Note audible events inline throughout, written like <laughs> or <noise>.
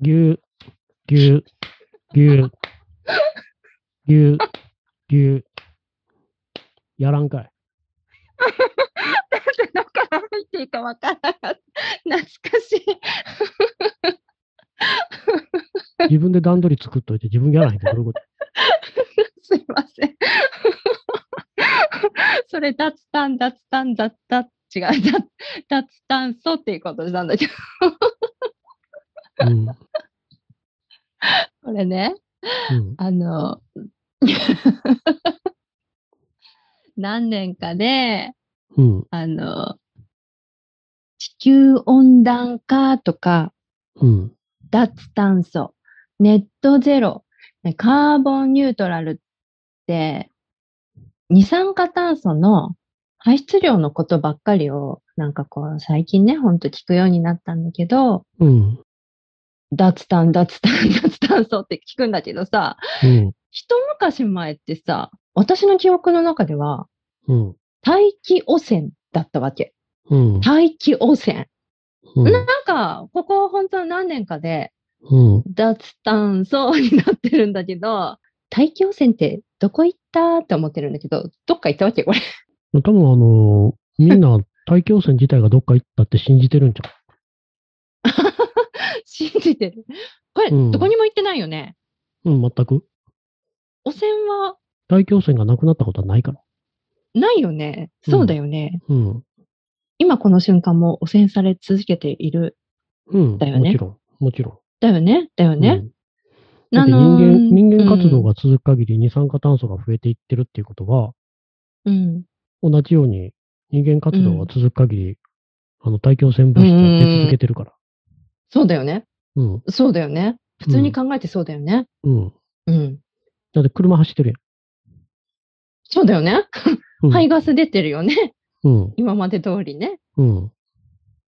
ぎゅう、ぎゅう、ぎゅう、ぎゅう、ぎゅう。やらんかい。どっから入っていいかわからなかった。懐かしい。自分で段取り作っといて自分やらへんってどういうことすいません。それ、脱炭、脱炭、脱炭、違う、脱炭素っていうことなんだけど、うん。<laughs> これね、うん。あの、<laughs> 何年かで、うん。あの、地球温暖化とか、うん。脱炭素、ネットゼロ、ねカーボンニュートラルって、二酸化炭素の排出量のことばっかりを、なんかこう、最近ね、ほんと聞くようになったんだけど、うん。脱炭、脱炭、<laughs> 脱炭素って聞くんだけどさ、うん。一昔前ってさ、私の記憶の中では、うん。大気汚染だったわけ。うん。大気汚染。うん。なんか、ここ本当何年かで、うん。脱炭素になってるんだけど、大気汚染ってどこ行ったって思ってるんだけど、どっか行ったわけこれ。多分あの、みんな大気汚染自体がどっか行ったって信じてるんじ信じてる。これ、うんどこにも行ってないよね。うん、全く。汚染は？大気汚染がなくなったことはないから。ないよね。そうだよね。うん。今この瞬間も汚染され続けている。うん。だよねもちろん。もちろん。だよね。だよね。うんだって人あのー間、人間活動が続く限り二酸化炭素が増えていってるっていうことは、うん。同じように人間活動が続く限り、あの大気汚染物質は出続けてるから。そうだよね。うん。そうだよね。普通に考えてそうだよね。うん。うん。だって車走ってるそうだよね。やん。うん。排ガス出てるよね。うん。今まで通りね。うん。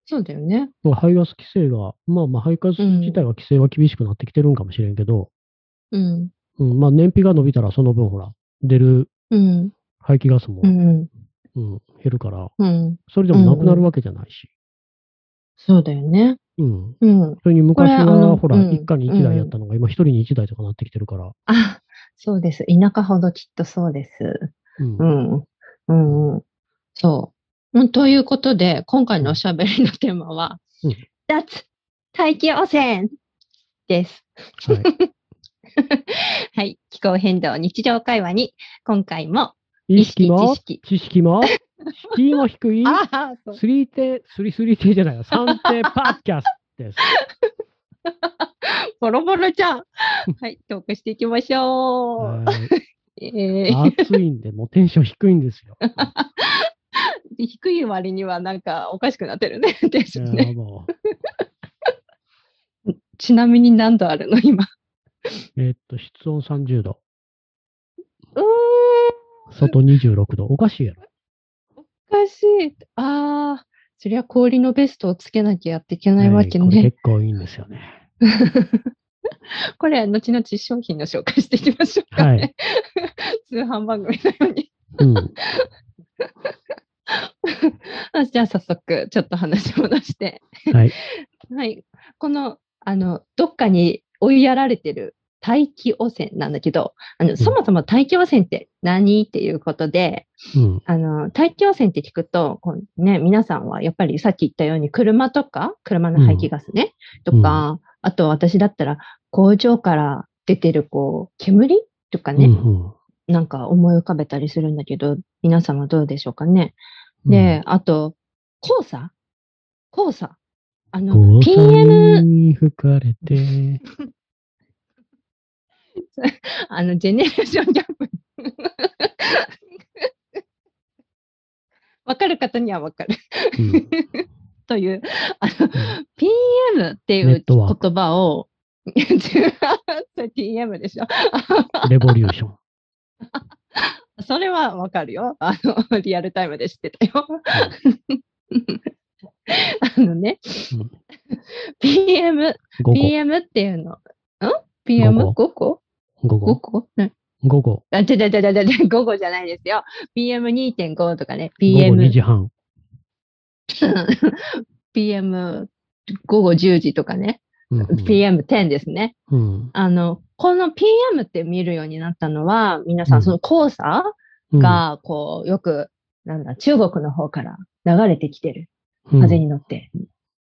そうだよね。まあ排ガス規制が、まあまあ排ガス自体は規制は厳しくなってきてるんかもしれんけど、うん。うん、まあ燃費が伸びたらその分ほら、出るうん。排気ガスも、ううんん。減るから、うん。それでもなくなるわけじゃないし。そうだよね。うん。うん。それに昔は、のほら、うん一家に一台やったのが、今一人に一台とかなってきてるから。あ、そうです。田舎ほどきっとそうです。うん。うん。そう。うんということで、今回のおしゃべりのテーマは、うん脱大気汚染です。はい。<laughs> はい。気候変動日常会話に、今回も意識も知、識。知識も、敷居も低い、ああ、そうスリーテ、スリスリテじゃないよ、三手パッキャスです。ボロボロじゃん。はい。トークしていきましょう。はいえー暑いんで、もうテンション低いんですよ。低い割にはなんかおかしくなってるね。<laughs> テンションねもちなみに何度あるの今？うえーっと、室温30度。外26度。おかしいやろ。おかしい。ああ、そりゃ氷のベストをつけなきゃやっていけないわけはいこれね。結構いいんですよね。<laughs> これ、後々商品の紹介していきましょうかね。はい <laughs> 通販番組のように。うん。<laughs> あじゃあ早速、ちょっと話を戻して。はい。はい。この、あの、どっかに追いやられてる大気汚染なんだけど、あの、そもそも大気汚染って何っていうことで、うん。あの、大気汚染って聞くと、こうね、皆さんはやっぱりさっき言ったように車とか、車の排気ガスね、とか、あと私だったら工場から出てるこう、煙とかね、うんなんか思い浮かべたりするんだけど、皆様どうでしょうかね。うん、で、あと、黄砂？黄砂。あの、うん、PM、に吹かれて、<laughs> <laughs> あの、ジェネレーションギャップ。わかる方にはわかる。うん <laughs> という、あの、PM っていう言葉を、<laughs> PM でしょ。レボリューション。それはわかるよ。あの、リアルタイムで知ってたよ。あのね、うん PM、PM っていうの、ん ?PM5 午個午 ?5 後、個ね午後、あ、ちゃちゃちゃちゃちゃ、<laughs> 午後じゃないですよ。PM2.5 とかね。午後 PM 2時半。<laughs> PM 午後10時とかね。うん。PM10 ですね。うん。あの、この PM って見るようになったのは、皆さうんんその黄砂うん、が、こう、よく、なんだ、中国の方から流れてきてる。うん風に乗って。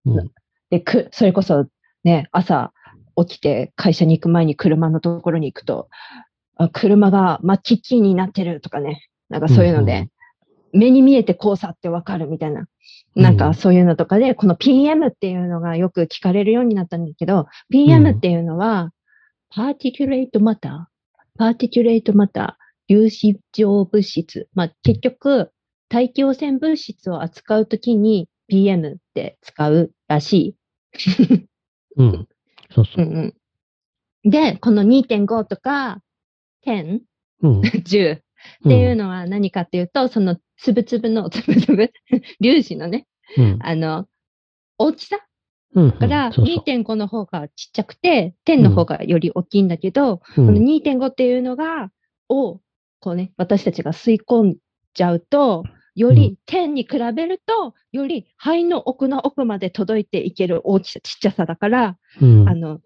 うんで、く、それこそね、朝起きて会社に行く前に車のところに行くと、あ車が真っ黄っきになってるとかね、なんかそういうので、目に見えて黄砂ってわかるみたいな、なんかそういうのとかで、この PM っていうのがよく聞かれるようになったんだけど、PM っていうのは、 particulate matter、particulate matter、粒子状物質。まあ、結局、大気汚染物質を扱うときに PM って使うらしい。うん。そうそうう。んうん、で、この2.5とか10、うん。<laughs> 10っていうのは何かっていうと、そのつぶつぶの、つぶつぶ、<laughs> 粒子のね、うん。あの、大きさ？うん。からそうそう2.5の方がちっちゃくて、10の方がより大きいんだけど、うこのん。2.5っていうのが、を、こうね、私たちが吸い込んじゃうと、より10に比べると、より肺の奥の奥まで届いていける大きさ、ちっちゃさだから、うん。あの、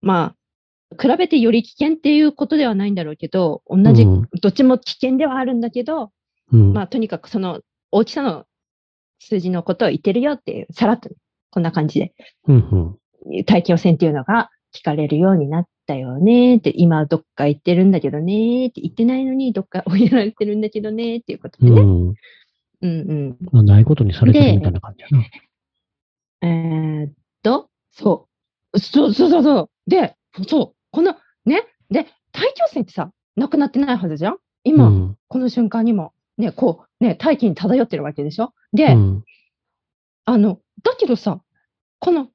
まあ、比べてより危険っていうことではないんだろうけど、同じ、うんどっちも危険ではあるんだけど、うん。まあ、とにかくその大きさの数字のことを言ってるよっていう、さらっとね、こんな感じで、うん。うん。大気汚染っていうのが聞かれるようになったよねって、今どっか行ってるんだけどねって言ってないのにどっか追いやられてるんだけどねっていうことでね。うん。うんうん。まあ、ないことにされてるみたいな感じやな。えーっと、そう。そうそうそうそう。で、そう。この、ね。で、大気汚染ってさ、なくなってないはずじゃん？今、うん。この瞬間にも、ね、こう、ね、大気に漂ってるわけでしょ？で、うん。あの、だけどさ、この、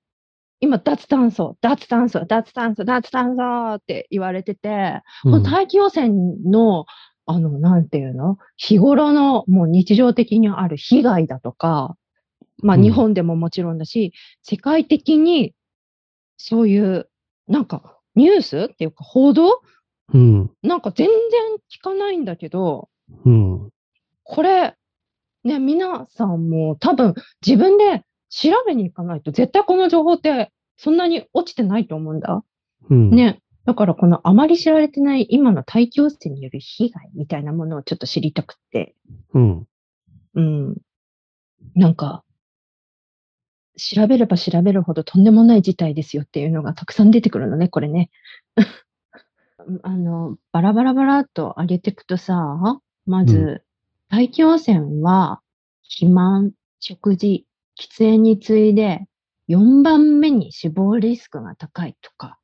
今、脱炭素、脱炭素、脱炭素、脱炭素って言われてて、この大気汚染の、あの、なんていうの？日頃のもう日常的にある被害だとか、まあうん日本でももちろんだし、世界的にそういう、なんかニュースっていうか報道？うん。なんか全然聞かないんだけど、うん。これ、ね、皆さんも多分自分で調べに行かないと絶対この情報ってそんなに落ちてないと思うんだ。うん。ね。だからこのあまり知られてない今の大気汚染による被害みたいなものをちょっと知りたくて、うん。うん。なんか、調べれば調べるほどとんでもない事態ですよっていうのがたくさん出てくるのね、これね。<laughs> あの、バラバラバラっと上げていくとさ、まず、う大気汚染は、肥満、食事、喫煙に次いで、4番目に死亡リスクが高いとか、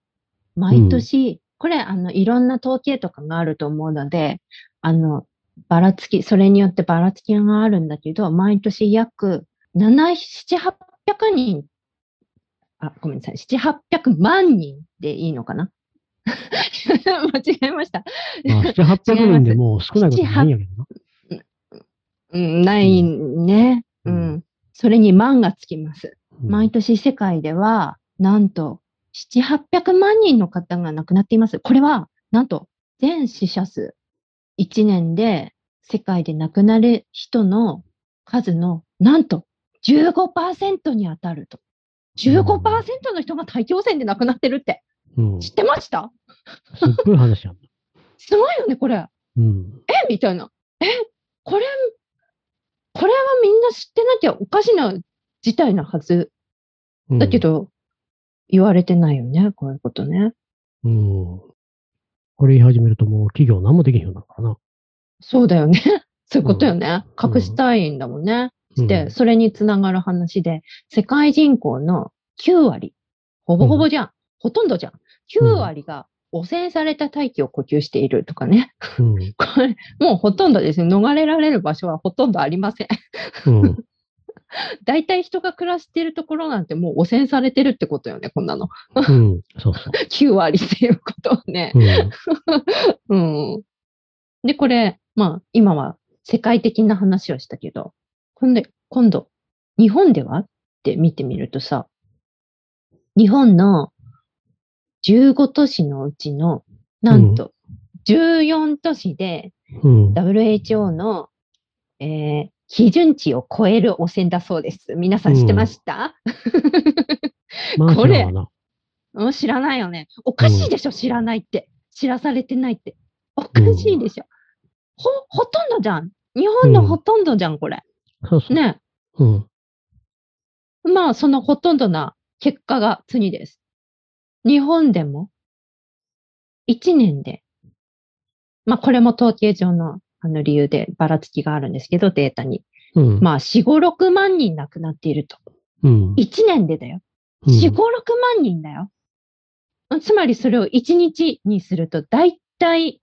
毎年、これ、あの、いろんな統計とかがあると思うので、あの、ばらつき、それによってばらつきがあるんだけど、毎年約7、7、800人、あ、ごめんなさい、7、800万人でいいのかな？<laughs> 間違えました。まあ、7、800人でもう少ないことないんやけどな。うん、ないね。ううんん。それに万がつきます。うん毎年世界では、なんと、7、800万人の方が亡くなっています。これは、なんと、全死者数、1年で世界で亡くなる人の数の、なんと、15%に当たると。15%の人が大気汚染で亡くなってるって。うん。す知ってました？っごい話やん。すごいよね、これ。うん。え？みたいな。え？これ、これはみんな知ってなきゃおかしな事態なはず。うんだけ、ど、言われてないよね、こういうことね。うん。これ言い始めるともう企業何もできへんようになるからな。そうだよね。<laughs> そういうことよね。うん隠したいんだもんね。うんで、それにつながる話で、世界人口の9割、ほぼほぼじゃん。ほとんどじゃん。9割が汚染された大気を呼吸しているとかね。うん。<laughs> これ、もうほとんどですね。逃れられる場所はほとんどありません。うん。大体人が暮らしているところなんてもう汚染されてるってことよね、こんなの。うん。そうそう。<laughs> 9割っていうことをね。うん。<laughs> うん。で、これ、まあ、今は世界的な話をしたけど、今度、今度、日本では？って見てみるとさ、日本の15都市のうちの、なんと、14都市でうん。WHO の、えー基準値を超える汚染だそうです。皆さん知ってました、<laughs> まあ、これそうん、知らないよね。おかしいでしょ、知らないって。知らされてないって。おかしいでしょ。ほ、ほとんどじゃん。日本のほとんどじゃん、これ。そうそう。ね。うん。まあ、そのほとんどな結果が次です。日本でも、1年で、まあ、これも統計上のあの理由でばらつきがあるんですけど、データに。うん。まあ、4、5、6万人亡くなっていると。うん。1年でだよ。うん4、5、6万人だよ。つまりそれを1日にすると、だいたい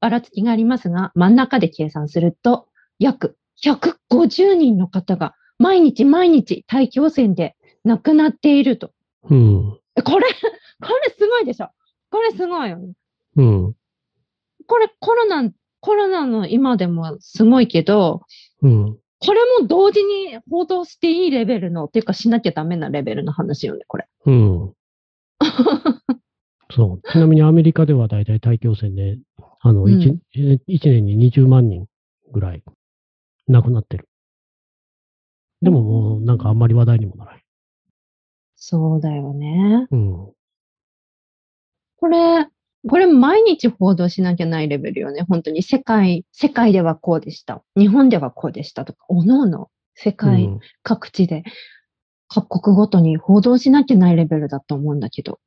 ばらつきがありますが、真ん中で計算すると、約150人の方が毎日毎日大気汚染で亡くなっていると。うん。えこれ、これすごいでしょ。これすごいよね。うん。これコロナ、コロナの今でもすごいけど、うん。これも同時に報道していいレベルの、っていうかしなきゃダメなレベルの話よね、これ。うん。そう。<laughs> ちなみにアメリカでは大体大気汚染で、あの、うん一え一年に20万人ぐらい亡くなってる。でももうなんかあんまり話題にもならない。そうだよね。うん。これ、これ毎日報道しなきゃないレベルよね。本当に世界、世界ではこうでした。日本ではこうでしたとか、おのおの世う界ん。各地で各国ごとに報道しなきゃないレベルだと思うんだけど。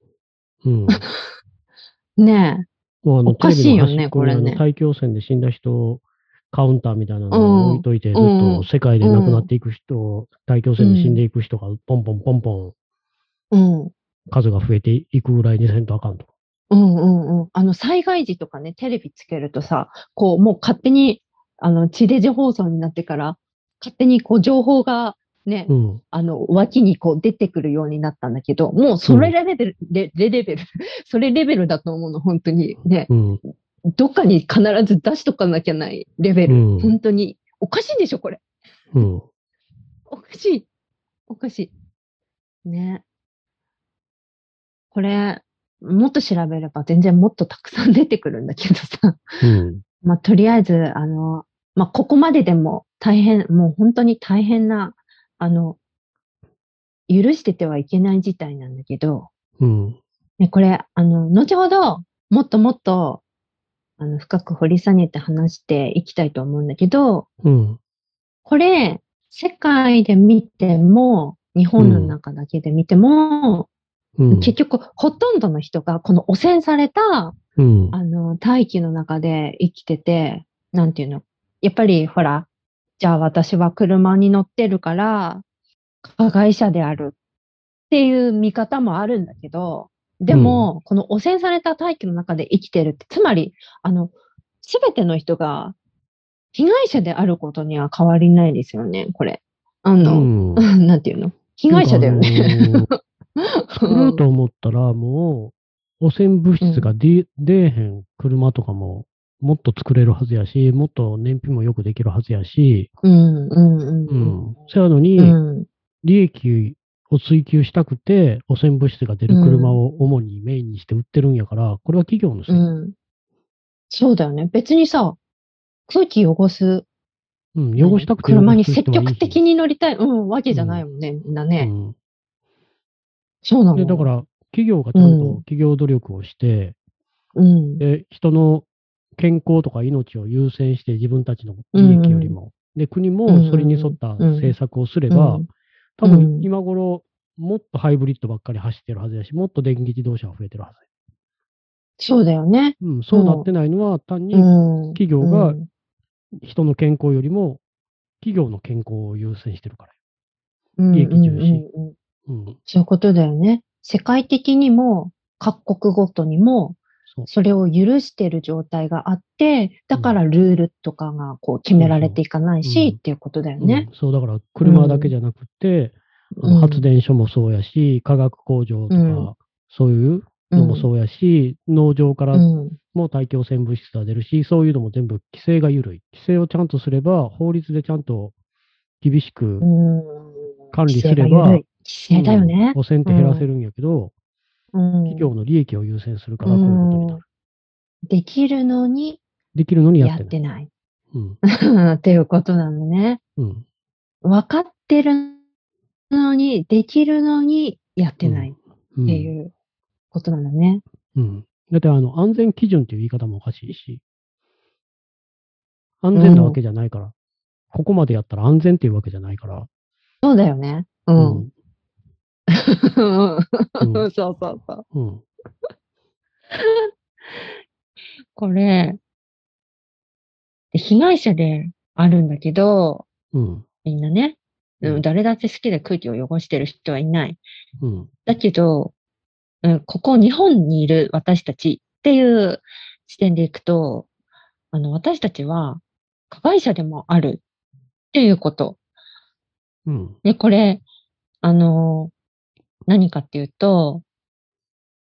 うん。<laughs> ねもうあの、おかしいよねこれね大気汚染で死んだ人、カウンターみたいなのを置いといて、ずっうんと世界で亡くなっていく人、大気汚染で死んでいく人がポンポンポンポンえ。うん。数が増えていくぐらいにせんとあかんと。うんうんうん。あの、災害時とかね、テレビつけるとさ、こう、もう勝手に、あの、地デジ放送になってから、勝手にこう、情報がね、うん。あの、脇にこう出てくるようになったんだけど、もうそれレベル、レレレベル、<laughs> それレベルだと思うの、本当に。ね、うん。どっかに必ず出しとかなきゃないレベル。うん本当に。おかしいでしょ、これ。うん。おかしい。おかしい。ね。これ、もっと調べれば全然もっとたくさん出てくるんだけどさ。うん。まあ、とりあえず、あの、まあ、ここまででも大変、もう本当に大変な、あの、許しててはいけない事態なんだけど、うん。ね、これ、あの、後ほど、もっともっと、あの、深く掘り下げて話していきたいと思うんだけど、うん。これ、世界で見ても、日本の中だけで見ても、うん。結局、ほとんどの人が、この汚染された、うん。あの、大気の中で生きてて、なんていうの？やっぱり、ほら、じゃあ私は車に乗ってるから、加害者であるっていう見方もあるんだけど、でも、この汚染された大気の中で生きてるって、つまり、あの、すべての人が被害者であることには変わりないですよね、これ。あうの、ん。<laughs> なんていうの？被害者だよね。作ろうと思ったら、もう、汚染物質が出出えへん車とかも、もっと作れるはずやし、もっと燃費もよくできるはずやし、うん、うん、うん。ううんん。そうやのに、うん。利益を追求したくて、汚染物質が出る車を主にメインにして売ってるんやから、これは企業のせい。うん。そうだよね。別にさ、空気汚すうん、汚したくて車に積極的に乗りたい、うん、わけじゃないもんね、みんなね。うんそうなの。で、だから、企業がちゃんうんと企業努力をして、うん。で、人の健康とか命を優先して自分たちの利益よりも、で、国もそれに沿った政策をすれば、うん多分うん今頃、もっとハイブリッドばっかり走ってるはずやし、もっと電気自動車が増えてるはずそうだよね。や。うん、そうなってないのは、単にうん。企業がうん人の健康よりも、企業の健康を優先してるから。うん利益重視うん。そういうことだよね。世界的にも、各国ごとにも、それを許してる状態があって、だからルールとかがこう決められていかないし、っていうことだよね。う。ん。そう、だから車だけじゃなくて、発電所もそうやし、化学工場とか、うん。そういうのもそうやし、農場からうん。も大気汚染物質が出るし、そういうのも全部規制が緩い。規制をちゃんとすれば、法律でちゃんと厳しくうん。管理すれば規制が緩い規制だよねうん。汚染って減らせるんやけど、うん企業の利益を優先するからこういうことになる。できるのにできるのにややっない。って <laughs> てない。うん。っていうことなのね。うん。分かってるのに、できるのにやってないっうんていう。ことなんだね。うん。だって、あの、安全基準っていう言い方もおかしいし、安全なわけじゃないから、ここまでやったら安全っていうわけじゃないから、そうだよね。う。うんうんうん <laughs> そうそうそう。うん。これ、で被害者であるんだけど、うん。みんなね、うんうん、誰だって好きで空気を汚してる人はいない。うん。だけど、うん、ここ日本にいる私たちっていう視点でいくと、あの、私たちは加害者でもあるっていうこと。うん。で、これ、あの、何かっていうと、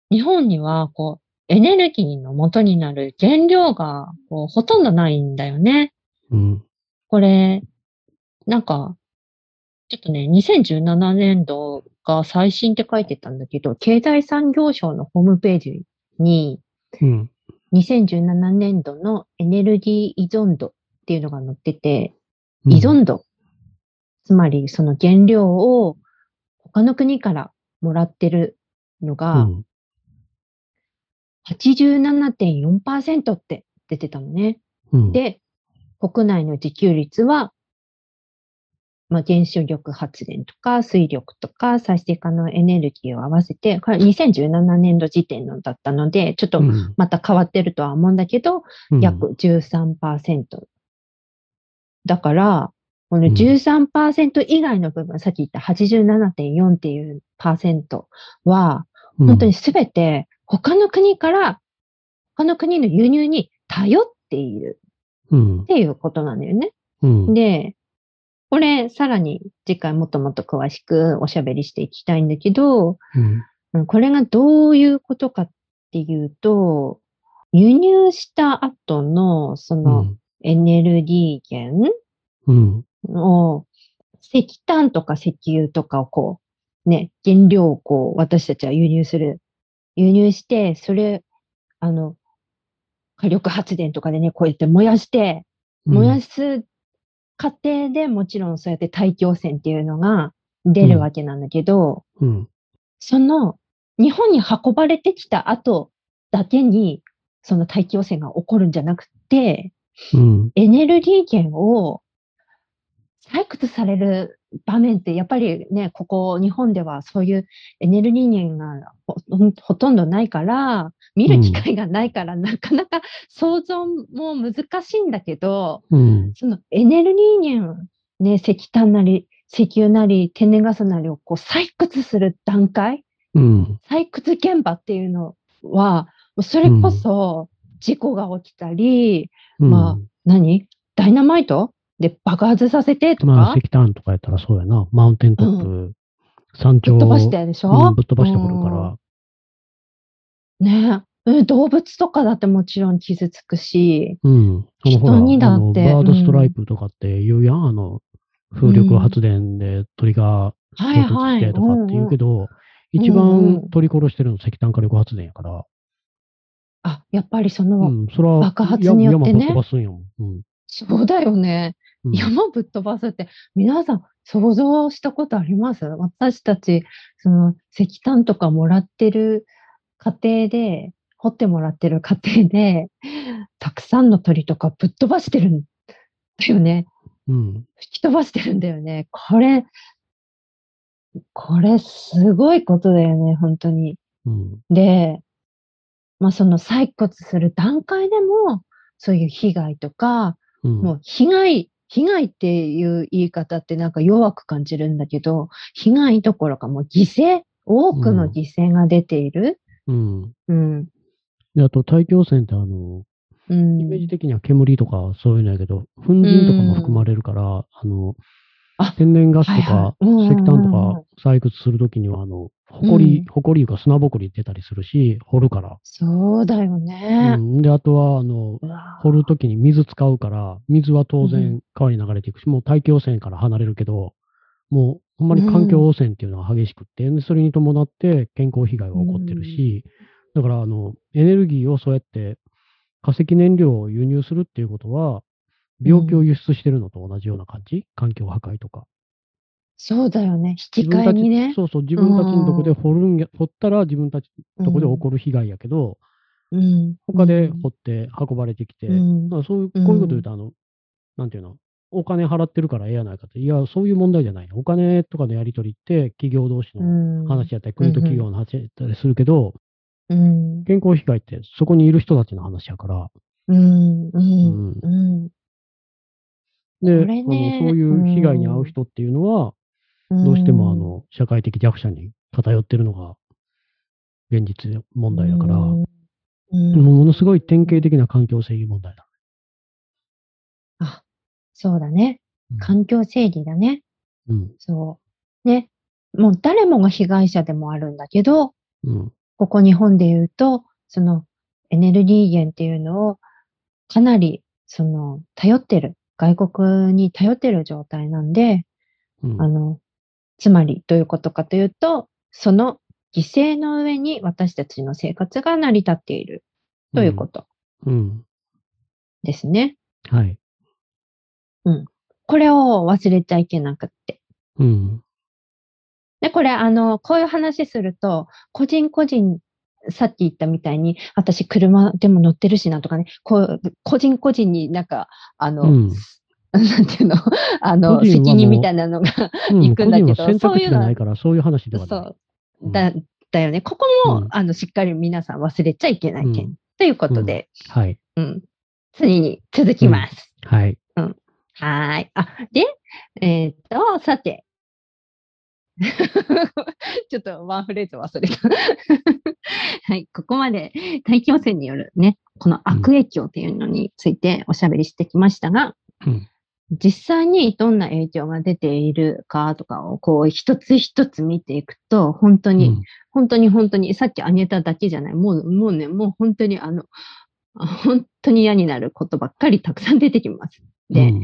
日本には、こう、エネルギーの元になる原料が、こう、ほとんどないんだよね。うん。これ、なんか、ちょっとね、2017年度が最新って書いてたんだけど、経済産業省のホームページに、うん。2017年度のエネルギー依存度っていうのが載ってて、うん依存度。つまり、その原料を他の国からもらってるのうがん。87.4%って出てたのね。うん。で、国内の自給率は、まあ、原子力発電とか水力とか再生可能エネルギーを合わせて、これ2017年度時点のだったので、ちょっとうん、また変わってるとは思うんだけど、うん約13%。だから、このうん13%以外の部分、さっき言った87.4っていうパーセントは、本当にすべて他の国から、他の国の輸入に頼っているうんっ。ていうことなんだよね。うん。で、これさらに次回もっともっと詳しくおしゃべりしていきたいんだけど、うん。うんこれがどういうことかっていうと、輸入した後のそのエネルギー源うん。を石炭とか石油とかをこう、ね、原料をこう私たちは輸入する。輸入して、それ、あの、火力発電とかでね、こうやって燃やして、燃やす過程でもちろんそうやって大気汚染っていうのが出るわけなんだけど、うん。その日本に運ばれてきた後だけにその大気汚染が起こるんじゃなくて、うん。エネルギー源を採掘される場面ってやっぱりね、ここ日本ではそういうエネルギー源がほほとんどないから、見る機会がないから、なかなか想像も難しいんだけど、うん。そのエネルギー源、ね、石炭なり、石油なり、天然ガスなりをこう採掘する段階、うん。採掘現場っていうのは、それこそ事故が起きたり、うん。まあ何？ダイナマイト？で爆発させてとか、まあ、石炭とかやったらそうやな。マウンテントップ、山頂ぶっ飛ばしてでしょ、うんぶっ飛ばしてくるから。ねえ、動物とかだってもちろん傷つくし、うん。人にだってバードストライプとかって言うやん。あの、風力発電で鳥がはい衝突はい。してとかって言うけど。ど、一うんう番ん鳥殺してるの石炭火力発電やから。あ、やっぱりそうの、ん。それは、爆発によってね。うん。そうだよね。うん山ぶっ飛ばすって、皆さん想像したことあります？私たち、その石炭とかもらってる過程で、掘ってもらってる過程で、<laughs> たくさんの鳥とかぶっ飛ばしてるんだよね。うん。吹き飛ばしてるんだよね。これ、これすごいことだよね、本当に。うん。で、まあその採掘する段階でも、そういう被害とか、うん。もう被害、被害っていう言い方ってなんか弱く感じるんだけど、被害どころかもう犠牲、多くの犠牲が出ている。うん。うん。で、あと、大気汚染って、あの、うん。イメージ的には煙とかそういうのやけど、粉塵とかも含まれるから、あのあ、天然ガスとか、石炭とか採掘するときには、あの、ほこり、うん。ほこりいうか砂ぼこり出たりするし、掘るから。そうだようね。ん。で、あとは、あの、掘るときに水使うから、水は当う然川に流れていくし、もう大気汚染から離れるけど、もうほんまに環境汚染っていうのは激しくって、でそれに伴って健康被害が起こってるし、だからあの、エネルギーをそうやって化石燃料を輸入するっていうことは、病気を輸出してるのと同じような感じ、環境破壊とか。そうだよね。引き換えにね。そうそう、自分たちのとこで掘るんや、掘ったら自分たちのとこで起こる被害やけど、うん。他で掘って運ばれてきて、うんだからそういう、こういうこと言うと、あの、なんていうの、お金払ってるからええやないかと。いや、そういう問題じゃないの。お金とかのやり取りって企業同士うのん。話やったり、国と企業の話やったりするけど、うん。健康被害ってそこにいる人たちの話やから、うん。う。うんん。うん。で、ねあのそういう被害に遭う人っていうのは、どうしてもあの社会的弱者に偏ってるのが現実問題だから、うんもうものすごい典型的な環境正義問題だ。あ、そうだね。環境整理だね。うん。そう。ね。もう誰もが被害者でもあるんだけど、うん。ここ日本で言うと、そのエネルギー源っていうのをかなり、その、頼ってる。外国に頼ってる状態なんで、うん。あの、つまりどういうことかというと、その犠牲の上に私たちの生活が成り立っているということうん。ですね。はい。これを忘れちゃいけなくって。うん。で、これ、あの、こういう話すると、個人個人、さっき言ったみたいに、私車でも乗ってるしなとかね、こう、個人個人になんか、あの、うんなんていうの、<laughs> あの、責任みたいなのが、うん行くんだけど個人は選択肢がないから、そういう話ではない。そう、だ、だよね。ここも、うんあの、しっかり皆さん忘れちゃいけない点。うんということで、はい。うん。次に続きます。はい。はーい。あ、で、えーっと、さて。<laughs> ちょっとワンフレーズ忘れた。<laughs> はい。ここまで大気汚染によるね、この悪影響っていうのについておしゃべりしてきましたが、うん。実際にどんな影響が出ているかとかをこう一つ一つ見ていくと、本当に、本当に本当に、さっき挙げただけじゃない、もう、もうね、もう本当にあの、あ本当に嫌になることばっかりたくさん出てきます。で、うん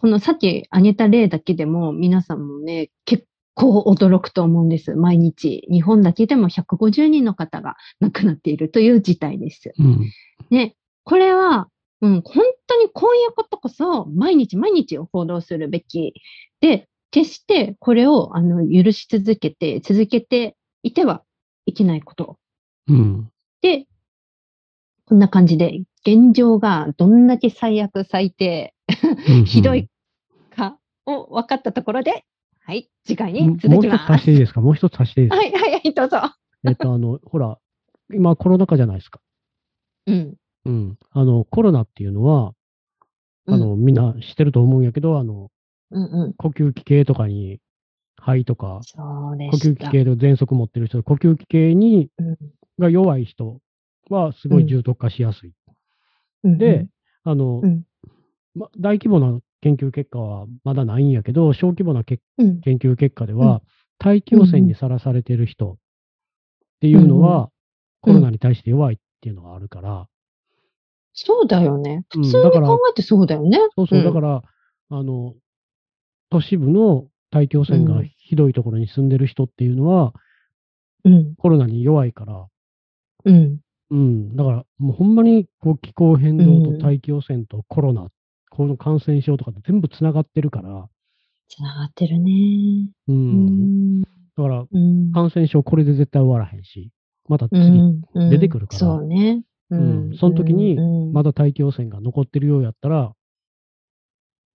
このさっき挙げた例だけでも皆さんもね、結構驚くと思うんです。毎日。日本だけでも150人の方が亡くなっているという事態です。うん。ね、これは、うん、本当にこういうことこそ毎日毎日を報道するべきで、決してこれをあの許し続けて、続けていてはいけないこと。うん。で、こんな感じで、現状がどんだけ最悪最低、うん <laughs> ひどいかを分かったところで、はい、次回うんに続きもう一つます。足していいですか？もう一つ足していいですか？はい、はい、はい、どうぞ。<laughs> えっと、あの、ほら、今コロナ禍じゃないですか。うん。うん。あの、コロナっていうのは、あの、みんな知ってると思うんやけど、あの、うん、うん。呼吸器系とかに、肺とか、呼。吸器系で喘息持ってる人、呼吸器系に、うんが弱い人はすごい重篤化しやすい。うん、で、あの、うんま、大規模な研究結果はまだないんやけど、小規模なけうん、研究結果でうは、大気汚染にさらされてる人っていうのは、うん。コロナに対して弱いっていうのがあるから、そうだよね。うん。普通に考えてそうだよね。そうそう、ん。だから、あの、都市部の大気汚染がうん。ひどいところに住んでる人っていうのは、うん、コロナに弱いから、うん、うん、だからもうほんまにこう気候変動うん。と大気汚染とコロナ、この感染症とか全部つながってるから、つながってるね。う、うん。ん、だからうん。感染症これで絶対終わらへんし、またう次、出てくるから。そうね。ううん。その時にうんまだ大気汚染が残ってるようやったら、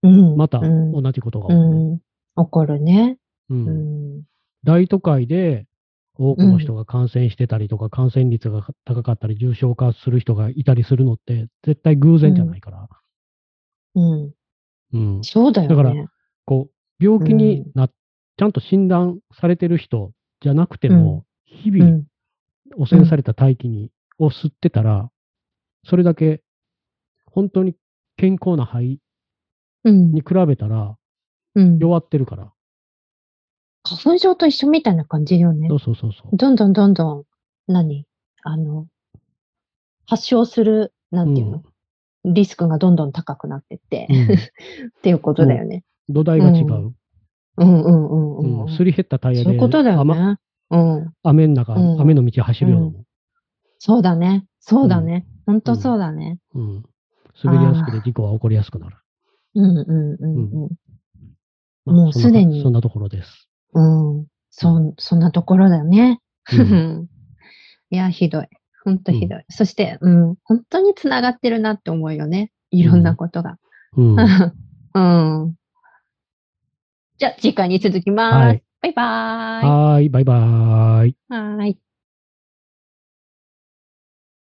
うん。またうん。同じことが起うこる。ん、起こるね。うん。うん。大都会で多くの人が感染してたりとか、感染率が高かったり、重症化する人がいたりするのって、絶対偶然じゃないから。うん、うん。そうだよね。だからこう、病気にな、ちゃんと診断されてる人じゃなくても、日々うん、汚染された大気に、を吸ってたら、それだけ、本当に健康な肺うんに比べたらうん。弱ってるから。花粉症と一緒みたいな感じよねそ。うそうそうそう。どんどんどんどん、何？あの、発症する、なんていうの、リスクがどんどん高くなってって、うん <laughs> っていうことだよね。土台が違う。うんうんうんうん。すり減ったタイヤでそういうことだよ雨ね。うん。雨の中、うん雨の道走るようなもん。そうだね。そうだね。ほんとそうだね。うん。滑りやすくて事故は起こりやすくなる。うんうんうんうん。まあもうすでにそんなところです。うん。そ、そんなところだよね。うん <laughs> いや、ひどい。ほんとひどい。そして、うん、本当につながってるなって思うよね。いろんなことが。うん。<laughs> うん。じゃあ、次回に続きます。はいバイバーイ。はーい、バイバーイ。はーい。